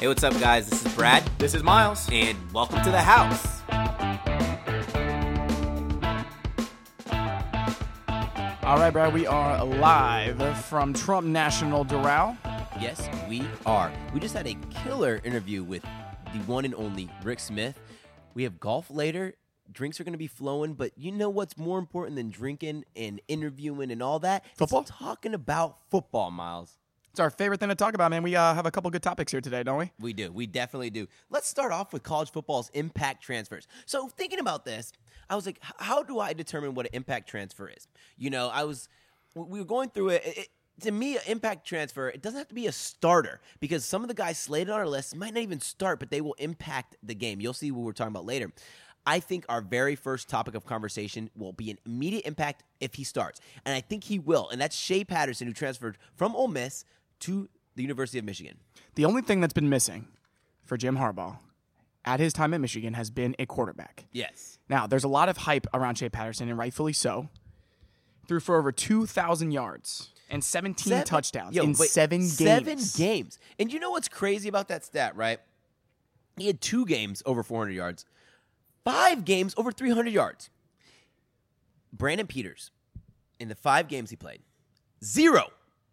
Hey, what's up, guys? This is Brad, This is Miles. and welcome to the house. All right, Brad, we are live from Trump National Doral. Yes, we are. We just had a killer interview with the one and only Rick Smith. We have golf later. Drinks are going to be flowing, but you know what's more important than drinking and interviewing and all that? It's Football? talking about football, Miles. It's our favorite thing to talk about, man. We uh, have a couple good topics here today, don't we? We do. We definitely do. Let's start off with college football's impact transfers. So, thinking about this, I was like, how do I determine what an impact transfer is? You know, I was, we were going through it. it to me, an impact transfer, it doesn't have to be a starter because some of the guys slated on our list might not even start, but they will impact the game. You'll see what we're talking about later. I think our very first topic of conversation will be an immediate impact if he starts. And I think he will. And that's Shea Patterson, who transferred from Ole Miss to the University of Michigan. The only thing that's been missing for Jim Harbaugh at his time at Michigan has been a quarterback. Yes. Now, there's a lot of hype around Shea Patterson, and rightfully so. Threw for over 2,000 yards and 17 Seven- touchdowns Yo, in wait, seven games. Seven games. And you know what's crazy about that stat, right? He had two games over 400 yards, five games over 300 yards. Brandon Peters, in the five games he played, zero.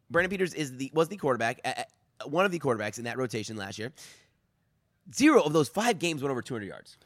Brandon Peters is the was the quarterback, uh, one of the quarterbacks in that rotation last year. Zero of those five games went over 200 yards.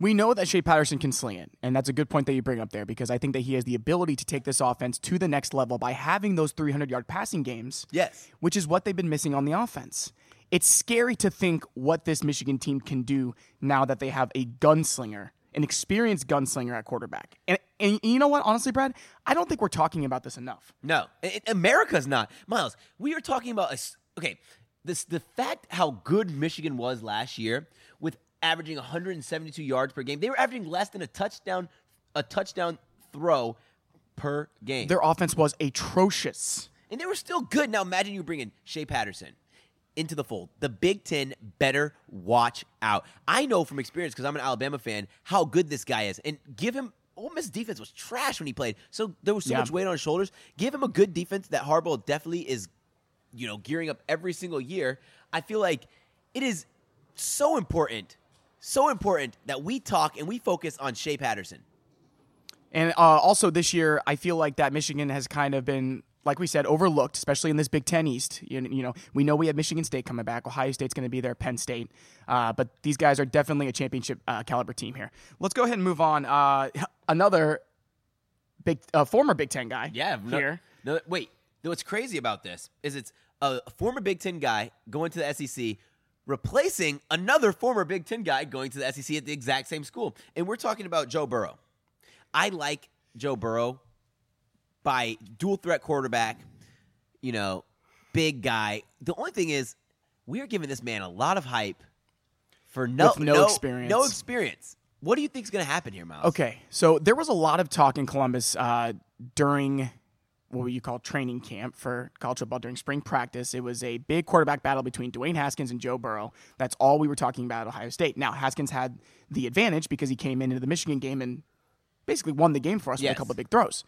We know that Shea Patterson can sling it, and that's a good point that you bring up there because I think that he has the ability to take this offense to the next level by having those 300 yard passing games, Yes. which is what they've been missing on the offense. It's scary to think what this Michigan team can do now that they have a gunslinger, an experienced gunslinger at quarterback. And, and you know what? Honestly, Brad, I don't think we're talking about this enough. No, I- I- America's not. Miles, we are talking about a okay. This the fact how good Michigan was last year with averaging 172 yards per game. They were averaging less than a touchdown a touchdown throw per game. Their offense was atrocious. and they were still good. Now imagine you bring in Shea Patterson into the fold. The Big Ten better watch out. I know from experience because I'm an Alabama fan how good this guy is, and give him. Ole Miss defense was trash when he played, so there was so Yeah. much weight on his shoulders. Give him a good defense that Harbaugh definitely is, you know, gearing up every single year. I feel like it is so important, so important that we talk and we focus on Shea Patterson. And uh, also this year, I feel like that Michigan has kind of been, like we said, overlooked, especially in this Big Ten East. You, you know, we know we have Michigan State coming back. Ohio State's going to be there. Penn State, uh, but these guys are definitely a championship uh, caliber team here. Let's go ahead and move on. Uh, another big, uh, former Big Ten guy. Yeah, no, here. No, wait. What's crazy about this is it's a former Big Ten guy going to the SEC, replacing another former Big Ten guy going to the SEC at the exact same school, and we're talking about Joe Burrow. I like Joe Burrow by dual threat quarterback, you know, big guy. The only thing is, we are giving this man a lot of hype for no With no experience. No experience. What do you think is going to happen here, Miles? Okay, so there was a lot of talk in Columbus uh, during what you call training camp for college football during spring practice. It was a big quarterback battle between Dwayne Haskins and Joe Burrow. That's all we were talking about at Ohio State. Now, Haskins had the advantage because he came into the Michigan game and basically won the game for us with a couple of big throws.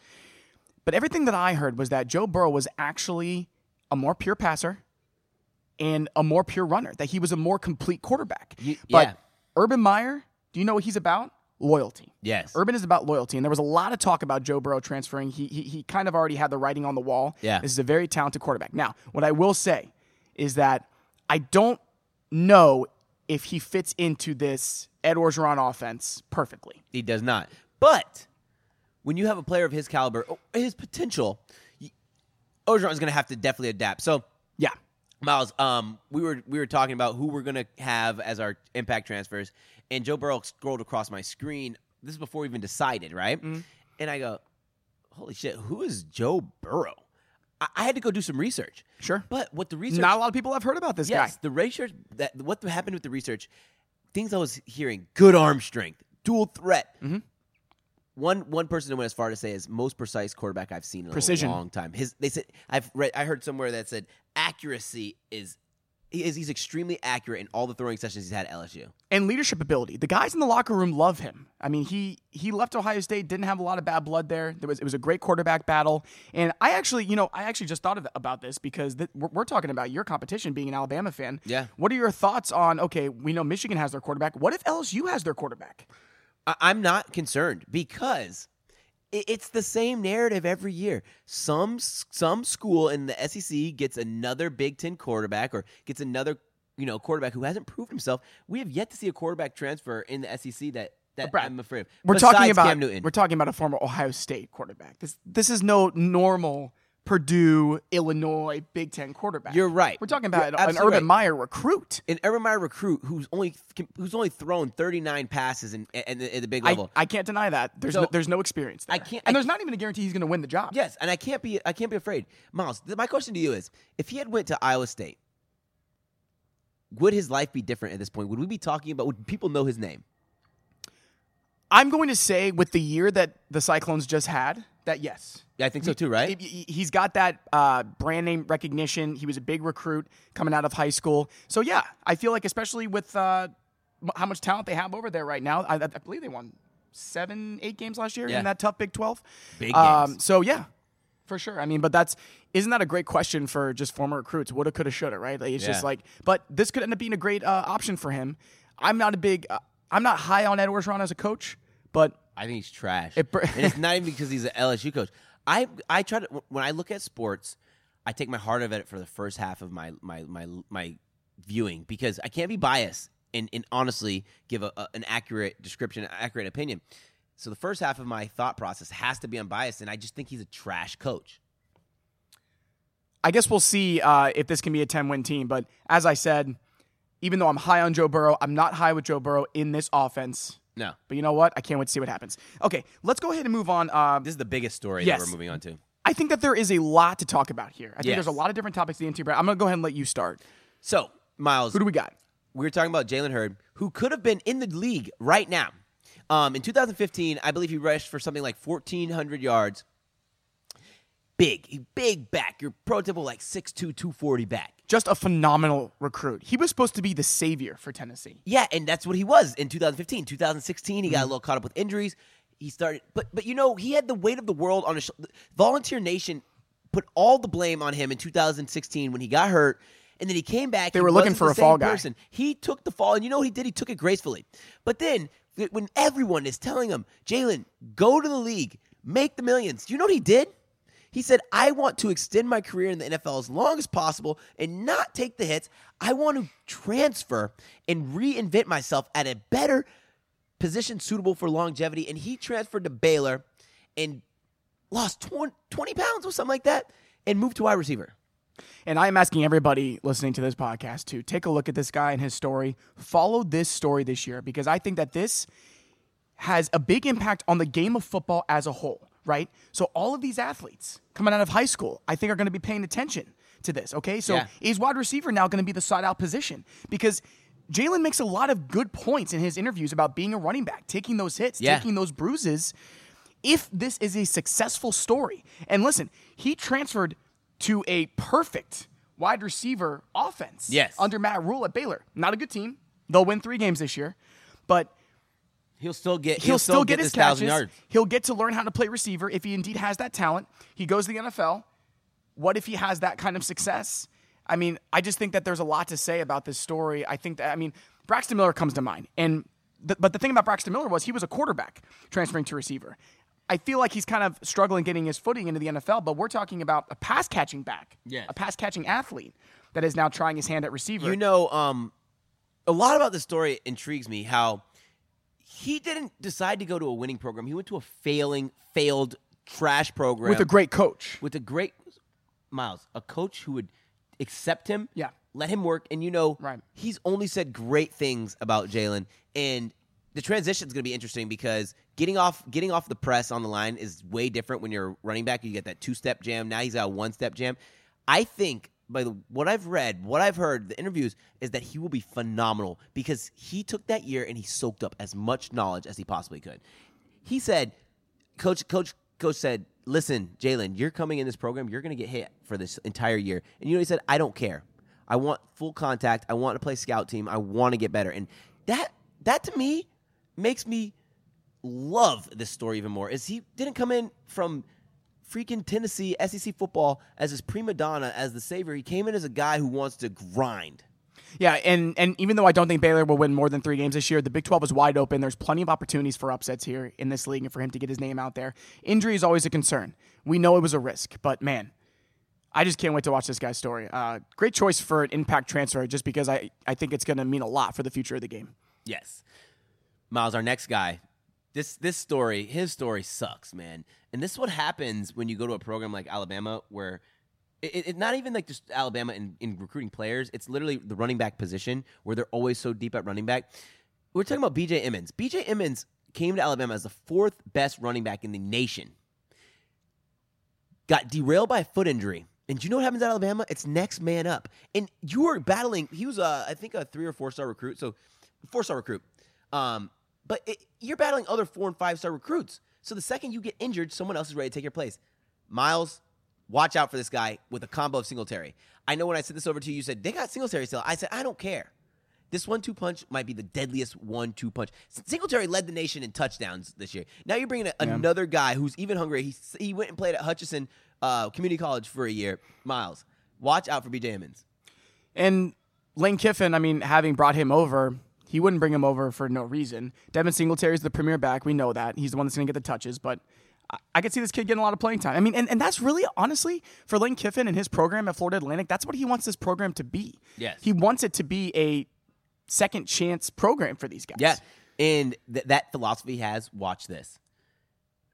But everything that I heard was that Joe Burrow was actually a more pure passer and a more pure runner, that he was a more complete quarterback. Ye- but yeah. Urban Meyer, do you know what he's about? Loyalty. Yes. Urban is about loyalty, and there was a lot of talk about Joe Burrow transferring. He, he he kind of already had the writing on the wall. Yeah. this is a very talented quarterback. Now, what I will say is that I don't know if he fits into this Ed Orgeron offense perfectly. He does not. But when you have a player of his caliber, oh, his potential, Orgeron is going to have to definitely adapt. So, Yeah, Miles, um, we were we were talking about who we're going to have as our impact transfers, and Joe Burrow scrolled across my screen. This is before we even decided, right? And I go, "Holy shit, who is Joe Burrow?" I, I had to go do some research. Sure. but what the research not a lot of people have heard about this Yes, guy. the research that what happened with the research, things I was hearing: good arm strength, dual threat. Mm-hmm. One one person went as far to say is most precise quarterback I've seen in Precision. a long time. His they said I've read I heard somewhere that said accuracy is he is he's extremely accurate in all the throwing sessions he's had at LSU. and leadership ability. The guys in the locker room love him. I mean, he he left Ohio State, didn't have a lot of bad blood there. There was it was a great quarterback battle, and I actually, you know, I actually just thought of, about this because th- we're, we're talking about your competition being an Alabama fan. Yeah. What are your thoughts on? Okay, we know Michigan has their quarterback. What if LSU has their quarterback? I- I'm not concerned because it's the same narrative every year. Some some school in the SEC gets another Big Ten quarterback or gets another you know quarterback who hasn't proved himself. We have yet to see a quarterback transfer in the SEC that that Brad, I'm afraid of. We're talking about Cam Newton. we're talking about a former Ohio State quarterback. This this is no normal Purdue, Illinois, Big Ten quarterback. You're right. We're talking You're about an Urban right. Meyer recruit. An Urban Meyer recruit who's only who's only thrown 39 passes in, in, the, in the big I, level. I can't deny that. There's So- no, there's no experience there. I can't- and I there's not even a guarantee he's going to win the job. Yes, and I can't be I can't be afraid. Miles, my question to you is: If he had went to Iowa State, would his life be different at this point? Would we be talking about? Would people know his name? I'm going to say with the year that the Cyclones just had, that yes. Yeah, I think so too. Right? He- He's got that uh, brand name recognition. He was a big recruit coming out of high school. So yeah, I feel like especially with uh, how much talent they have over there right now, I, I believe they won seven, eight games last year Yeah. in that tough Big Twelve. Big Um, games. so yeah, for sure. I mean, but that's isn't that a great question for just former recruits? Woulda, coulda, shoulda, right? Like, it's just like, but this could end up being a great uh, option for him. I'm not a big, uh, I'm not high on Ed Orgeron as a coach, but I think he's trash. It br- and it's not even because he's an LSU coach. I I try to when I look at sports, I take my heart of it for the first half of my my my my viewing because I can't be biased and, and honestly give a, a- an accurate description, accurate opinion. So the first half of my thought process has to be unbiased, and I just think he's a trash coach. I guess we'll see uh, if this can be a 10 win team. But as I said, even though I'm high on Joe Burrow, I'm not high with Joe Burrow in this offense. No, But you know what? I can't wait to see what happens. Okay, let's go ahead and move on. Uh, this is the biggest story Yes. that we're moving on to. I think that there is a lot to talk about here. I think Yes. there's a lot of different topics to the NT. I'm going to go ahead and let you start. So Miles, Who do we got? we were talking about Jalen Hurd, who could have been in the league right now. Um, in 2015, I believe he rushed for something like 1,400 yards. Big, big back. Your prototypical like 6'2", 240 back. Just a phenomenal recruit. He was supposed to be the savior for Tennessee. Yeah, and that's what he was in 2015. 2016, he got a little caught up with injuries. He started, but but you know he had the weight of the world on his. sh- Volunteer Nation put all the blame on him in 2016 when he got hurt, and then he came back. They were looking for a fall guy. Person. He took the fall, and you know what he did? He took it gracefully. But then when everyone is telling him, Jalen, go to the league, make the millions. You know what he did? He said, I want to extend my career in the NFL as long as possible and not take the hits. I want to transfer and reinvent myself at a better position suitable for longevity. And he transferred to Baylor and lost 20, 20 pounds or something like that and moved to wide receiver. And I am asking everybody listening to this podcast to take a look at this guy and his story. Follow this story this year because I think that this has a big impact on the game of football as a whole, right? So all of these athletes coming out of high school, I think are going to be paying attention to this, okay? So Yeah. is wide receiver now going to be the side out position? Because Jalen makes a lot of good points in his interviews about being a running back, taking those hits, Yeah. taking those bruises. If this is a successful story, and listen, he transferred to a perfect wide receiver offense Yes. under Matt Rhule at Baylor. Not a good team. They'll win three games this year, but He'll still get he'll, still, get, his this thousand catches. yards. He'll get to learn how to play receiver if he indeed has that talent. He goes to the NFL. What if he has that kind of success? I mean, I just think that there's a lot to say about this story. I think that I mean, Braxton Miller comes to mind, and th- but the thing about Braxton Miller was he was a quarterback transferring to receiver. I feel like he's kind of struggling getting his footing into the NFL, but we're talking about a pass catching back, Yes. a pass catching athlete that is now trying his hand at receiver. You know, um, a lot about this story intrigues me. How he didn't decide to go to a winning program. He went to a failing, failed, trash program with a great coach. with a great Miles, a coach who would accept him, Yeah. let him work, and you know, Right. he's only said great things about Jalen, and the transition is going to be interesting because getting off getting off the press on the line is way different when you're running back. You get that two step jam. Now he's got a one step jam. I think by the, what I've read, what I've heard, the interviews is that he will be phenomenal because he took that year and he soaked up as much knowledge as he possibly could. He said, Coach, Coach, Coach said, "Listen, Jalen, you're coming in this program. You're going to get hit for this entire year." And you know, he said, "I don't care. I want full contact. I want to play scout team. I want to get better. And that that to me makes me love this story even more. Is he didn't come in from freaking Tennessee SEC football as his prima donna as the savior. He came in as a guy who wants to grind. Yeah, and and even though I don't think Baylor will win more than three games this year, the Big 12 is wide open. There's plenty of opportunities for upsets here in this league and for him to get his name out there. Injury is always a concern. We know it was a risk, but man, I just can't wait to watch this guy's story. Uh, great choice for an impact transfer, just because I, I think it's going to mean a lot for the future of the game. Yes. Miles, our next guy. This this story, his story sucks, man. And this is what happens when you go to a program like Alabama, where it, it not even like just Alabama in, in recruiting players. It's literally the running back position where they're always so deep at running back. We're talking about B.J. Emmons. B.J. Emmons came to Alabama as the fourth best running back in the nation. Got derailed by a foot injury. And you know what happens at Alabama? It's next man up. And you were battling. He was, uh, I think, a three or four star recruit. So, four star recruit. Um, but it, you're battling other four and five star recruits. So the second you get injured, someone else is ready to take your place. Miles, watch out for this guy with a combo of Singletary. I know when I sent this over to you, you said they got Singletary still. I said I don't care. This one-two punch might be the deadliest one-two punch. Singletary led the nation in touchdowns this year. Now you're bringing a, yeah. another guy who's even hungrier. He he went and played at Hutchinson uh, Community College for a year. Miles, watch out for B.J. Emmons. And Lane Kiffin, I mean, having brought him over, he wouldn't bring him over for no reason. Devin Singletary is the premier back. We know that. He's the one that's going to get the touches, but I, I could see this kid getting a lot of playing time. I mean, and, and that's really, honestly, for Lane Kiffin and his program at Florida Atlantic, that's what he wants this program to be. Yes. He wants it to be a second chance program for these guys. Yeah. And th- that philosophy has, watch this.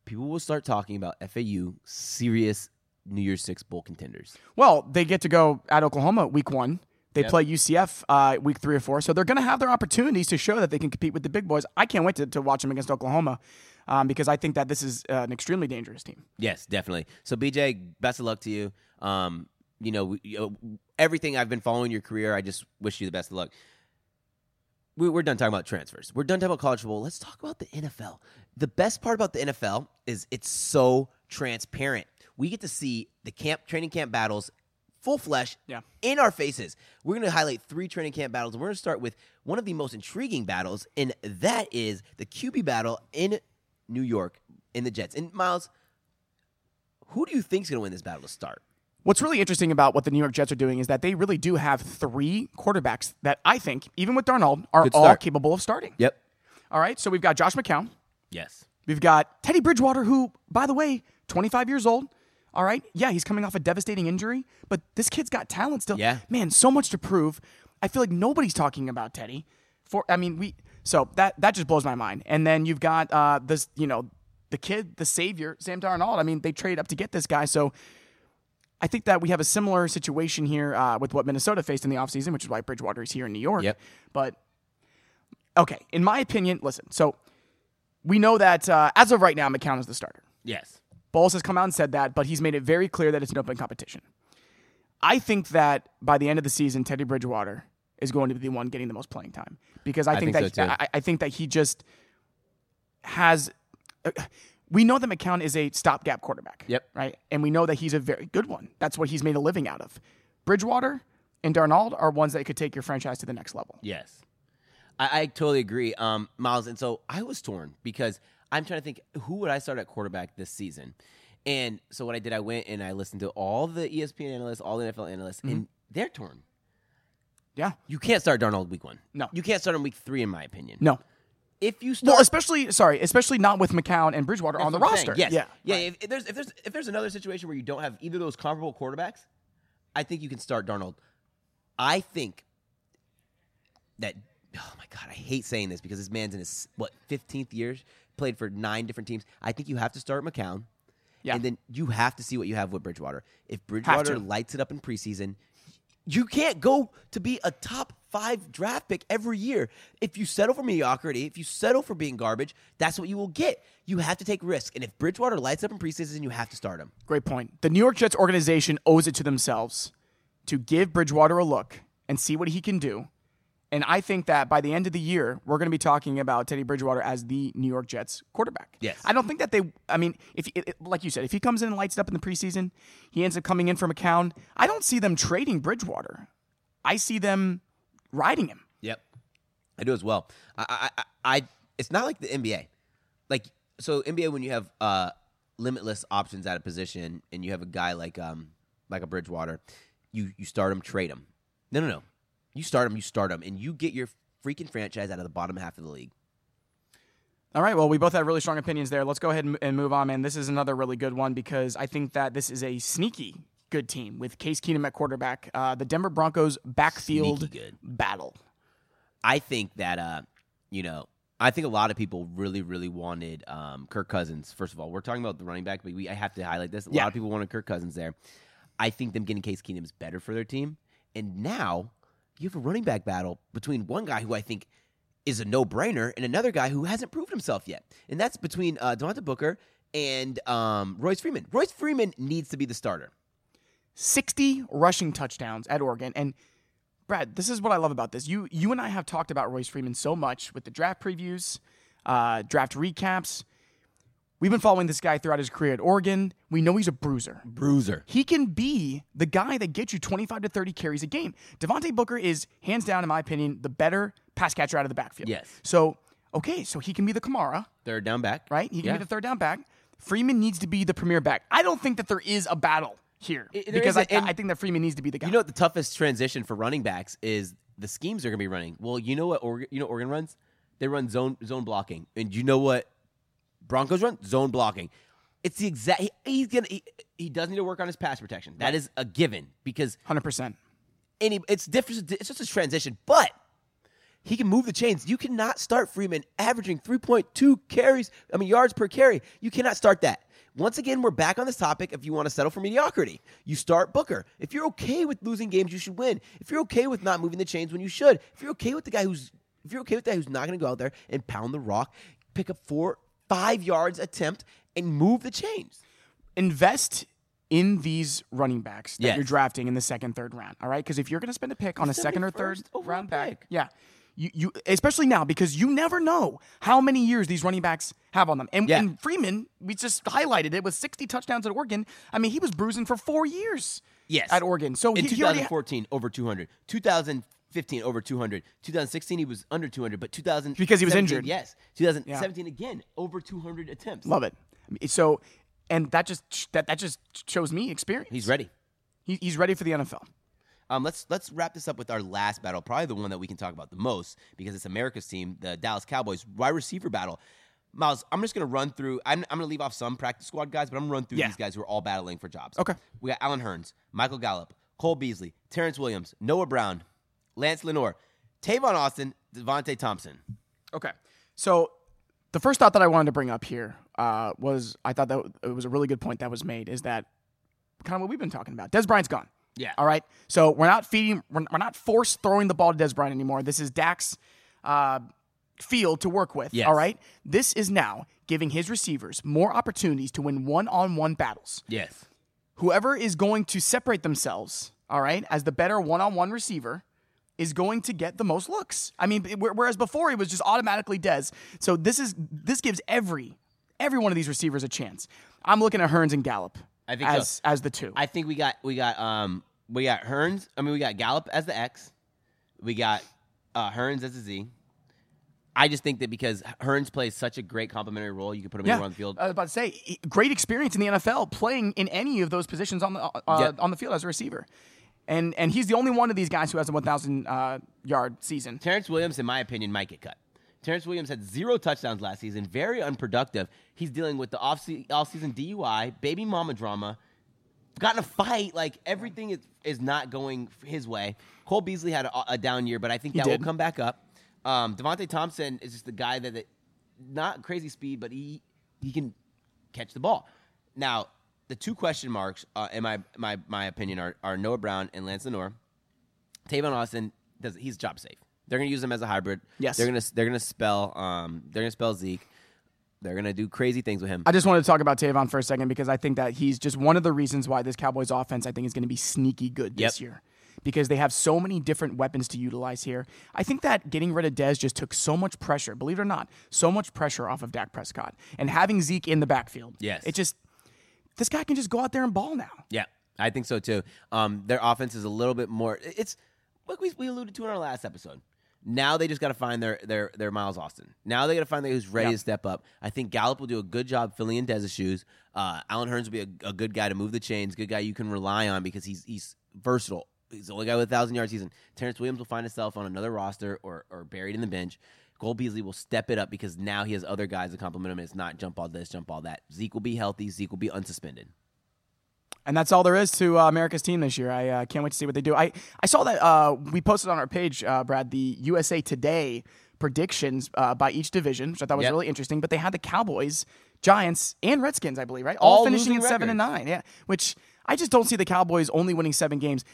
People will start talking about FAU serious New Year's Six bowl contenders. Well, they get to go at Oklahoma week one. They yep. play UCF uh, week three or four, so they're going to have their opportunities to show that they can compete with the big boys. I can't wait to, to watch them against Oklahoma um, because I think that this is uh, an extremely dangerous team. Yes, definitely. So BJ, best of luck to you. Um, you know, everything I've been following your career, I just wish you the best of luck. We, we're done talking about transfers. We're done talking about college football. Let's talk about the NFL. The best part about the NFL is it's so transparent. We get to see the camp training camp battles full flesh yeah. in our faces. We're going to highlight three training camp battles. And we're going to start with one of the most intriguing battles, and that is the QB battle in New York in the Jets. And Miles, who do you think is going to win this battle to start? What's really interesting about what the New York Jets are doing is that they really do have three quarterbacks that I think, even with Darnold, are all capable of starting. Yep. All right. So we've got Josh McCown. Yes. We've got Teddy Bridgewater, who, by the way, 25 years old, all right. Yeah, he's coming off a devastating injury, but this kid's got talent still. Yeah. Man, so much to prove. I feel like nobody's talking about Teddy. For I mean, we so that that just blows my mind. And then you've got uh this, you know, the kid, the savior, Sam Darnold. I mean, they trade up to get this guy. So I think that we have a similar situation here uh, with what Minnesota faced in the offseason, which is why Bridgewater is here in New York. Yep. But okay, in my opinion, listen. So we know that uh, as of right now, McCown is the starter. Yes. Bowles has come out and said that, but he's made it very clear that it's an open competition. I think that by the end of the season, Teddy Bridgewater is going to be the one getting the most playing time because I, I think, think, that so I, I, think that he just has. Uh, we know that McCown is a stopgap quarterback. Yep. Right, and we know that he's a very good one. That's what he's made a living out of. Bridgewater and Darnold are ones that could take your franchise to the next level. Yes, I, I totally agree, um, Miles. And so I was torn because I'm trying to think who would I start at quarterback this season. And so what I did, I went and I listened to all the ESPN analysts, all the NFL analysts, mm-hmm. and they're torn. Yeah, you can't start Darnold week one. No, you can't start him week three, in my opinion. No. If you start, well, especially sorry, especially not with McCown and Bridgewater on the roster. Yes. Yeah, yeah. Right. If, if, there's if there's if there's another situation where you don't have either of those comparable quarterbacks, I think you can start Darnold. I think that oh my god, I hate saying this because this man's in his what 15th year played for nine different teams. I think you have to start McCown. Yeah. And then you have to see what you have with Bridgewater. If Bridgewater lights it up in preseason, you can't go to be a top five draft pick every year. If you settle for mediocrity, if you settle for being garbage, that's what you will get. You have to take risk. And if Bridgewater lights up in preseason, you have to start him. Great point. The New York Jets organization owes it to themselves to give Bridgewater a look and see what he can do and I think that by the end of the year, we're going to be talking about Teddy Bridgewater as the New York Jets quarterback. Yes. I don't think that they, I mean, if it, like you said, if he comes in and lights it up in the preseason, he ends up coming in from McCown. I don't see them trading Bridgewater. I see them riding him. Yep, I do as well. I, I, I, I it's not like the NBA. Like so, NBA when you have uh, limitless options at a position, and you have a guy like um like a Bridgewater, you you start him, trade him. No, no, no. You start them, you start them, and you get your freaking franchise out of the bottom half of the league. All right. Well, we both have really strong opinions there. Let's go ahead and, move on, man. This is another really good one because I think that this is a sneaky good team with Case Keenum at quarterback. Uh, the Denver Broncos backfield battle. I think that uh, you know, I think a lot of people really, really wanted um, Kirk Cousins. First of all, we're talking about the running back, but we I have to highlight this. A Yeah. lot of people wanted Kirk Cousins there. I think them getting Case Keenum is better for their team. And now you have a running back battle between one guy who I think is a no-brainer and another guy who hasn't proved himself yet, and that's between uh, Devontae Booker and um, Royce Freeman. Royce Freeman needs to be the starter. 60 rushing touchdowns at Oregon. And Brad, this is what I love about this. You you and I have talked about Royce Freeman so much with the draft previews, uh, draft recaps. We've been following this guy throughout his career at Oregon. We know he's a bruiser. Bruiser. He can be the guy that gets you 25 to 30 carries a game. Devontae Booker is, hands down, in my opinion, the better pass catcher out of the backfield. Yes. So, okay, so he can be the Kamara, Third down back. right? He can Yeah. be the third down back. Freeman needs to be the premier back. I don't think that there is a battle here there because I, isn't, and- I think that Freeman needs to be the guy. You know what the toughest transition for running backs is the schemes they're going to be running. Well, you know what Oregon, you know Oregon runs? They run zone zone blocking. And you know what Broncos run? Zone blocking. It's the exact he, he's to he, he does need to work on his pass protection. That is a given because 100%. any it's different it's just a transition, but he can move the chains. You cannot start Freeman averaging 3.2 carries, I mean yards per carry. You cannot start that. Once again, we're back on this topic if you want to settle for mediocrity. You start Booker. If you're okay with losing games, you should win. If you're okay with not moving the chains when you should. If you're okay with the guy who's if you're okay with the guy who's not going to go out there and pound the rock, pick up 4 5 yards attempt and move the chains. Invest in these running backs that Yes. you're drafting in the second, third round. All right, because if you're going to spend a pick on a second or third 71st overall round back, pick. yeah, you, you especially now because you never know how many years these running backs have on them. And, Yeah. and Freeman, we just highlighted it with 60 touchdowns at Oregon. I mean, he was bruising for four years. Yes. at Oregon. So in he, he ha- 2014 over 200 2015 over 200 2016 he was under 200 but 2000 Because he was injured. yes 2017 again over 200 attempts love it. So, and that just that that just shows me experience. he's ready He, he's ready for the NFL. um, let's let's wrap this up with our last battle probably the one that we can talk about the most because it's america's team the dallas cowboys wide receiver battle Miles, I'm just going to run through. I'm, I'm going to leave off some practice squad guys, but I'm going to run through Yeah. these guys who are all battling for jobs. Okay. We got Allen Hurns, Michael Gallup, Cole Beasley, Terrence Williams, Noah Brown, Lance Lenoir, Tavon Austin, Deonte Thompson. Okay. So the first thought that I wanted to bring up here uh, was I thought that it was a really good point that was made is that kind of what we've been talking about. Dez Bryant's gone. Yeah. All right. So we're not feeding, we're, we're not forced throwing the ball to Dez Bryant anymore. This is Dak's uh, field to work with. Yes. All right. This is now giving his receivers more opportunities to win one on one battles. Yes. Whoever is going to separate themselves, all right, as the better one on one receiver is going to get the most looks. I mean, whereas before he was just automatically Dez. So this is this gives every every one of these receivers a chance. I'm looking at Hurns and Gallup I think so. as as the two. I think we got we got um we got Hurns. I mean we got Gallup as the X. We got uh, Hurns as the Z. I just think that because Hurns plays such a great complementary role, you can put him yeah, anywhere on the field. I was about to say, great experience in the NFL playing in any of those positions on the uh, Yeah. on the field as a receiver, and and he's the only one of these guys who has a 1,000 uh, yard season. Terrence Williams, in my opinion, might get cut. Terrence Williams had zero touchdowns last season, very unproductive. He's dealing with the off season DUI, baby mama drama, got in a fight. Like everything is is not going his way. Cole Beasley had a, a down year, but I think that will come back up. Um, Deonte Thompson is just the guy that, that not crazy speed, but he he can catch the ball. Now, the two question marks, uh, in my my my opinion, are, are Noah Brown and Lance Lenoir. Tavon Austin does he's job safe. They're gonna use him as a hybrid. Yes. They're gonna they're gonna spell um they're gonna spell Zeke. They're gonna do crazy things with him. I just wanted to talk about Tavon for a second because I think that he's just one of the reasons why this Cowboys offense I think is going to be sneaky good this Yep. year. Because they have so many different weapons to utilize here. I think that getting rid of Dez just took so much pressure, believe it or not, so much pressure off of Dak Prescott. And having Zeke in the backfield. Yes. It just this guy can just go out there and ball now. Yeah, I think so too. Um, their offense is a little bit more. It's like we, we alluded to in our last episode. Now they just got to find their their their Miles Austin. Now they got to find the who's ready to step up. I think Gallup will do a good job filling in Dez's shoes. Uh, Allen Hurns will be a, a good guy to move the chains, good guy you can rely on because he's he's versatile. He's the only guy with a thousand yard season. Terrence Williams will find himself on another roster or or buried in the bench. Cole Beasley will step it up because now he has other guys to compliment him. It's not jump all this, jump all that. Zeke will be healthy. Zeke will be unsuspended. And that's all there is to uh, America's team this year. I uh, can't wait to see what they do. I, I saw that uh, we posted on our page, uh, Brad, the USA Today predictions uh, by each division, which I thought was Yep. really interesting. But they had the Cowboys, Giants, and Redskins, I believe, right? All All, finishing in seven and nine. Yeah, which I just don't see the Cowboys only winning seven games.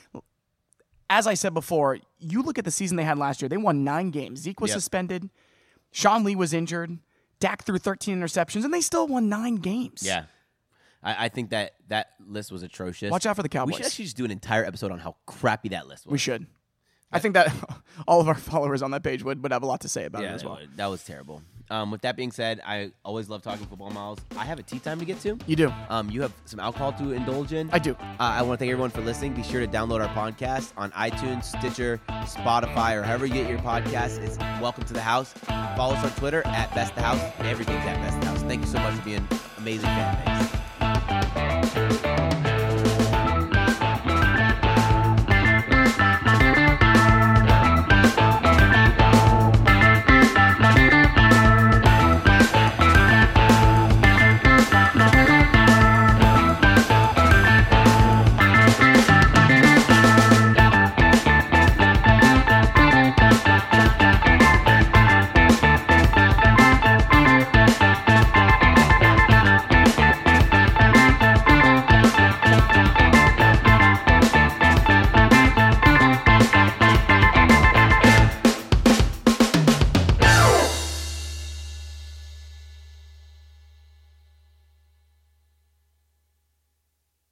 As I said before, you look at the season they had last year. They won nine games. Zeke was Yep. suspended. Sean Lee was injured. Dak threw 13 interceptions, and they still won nine games. Yeah. I, I think that that list was atrocious. Watch out for the Cowboys. We should actually just do an entire episode on how crappy that list was. We should. I think that all of our followers on that page would, would have a lot to say about it as well. that was terrible. Um, with that being said, I always love talking football, Miles. I have a tee time to get to. You do. Um, you have some alcohol to indulge in. I do. Uh, I want to thank everyone for listening. Be sure to download our podcast on iTunes, Stitcher, Spotify, or however you get your podcast. It's Welcome to the House. Follow us on Twitter at Best the House. Everything's at Best the House. Thank you so much for being amazing fan base.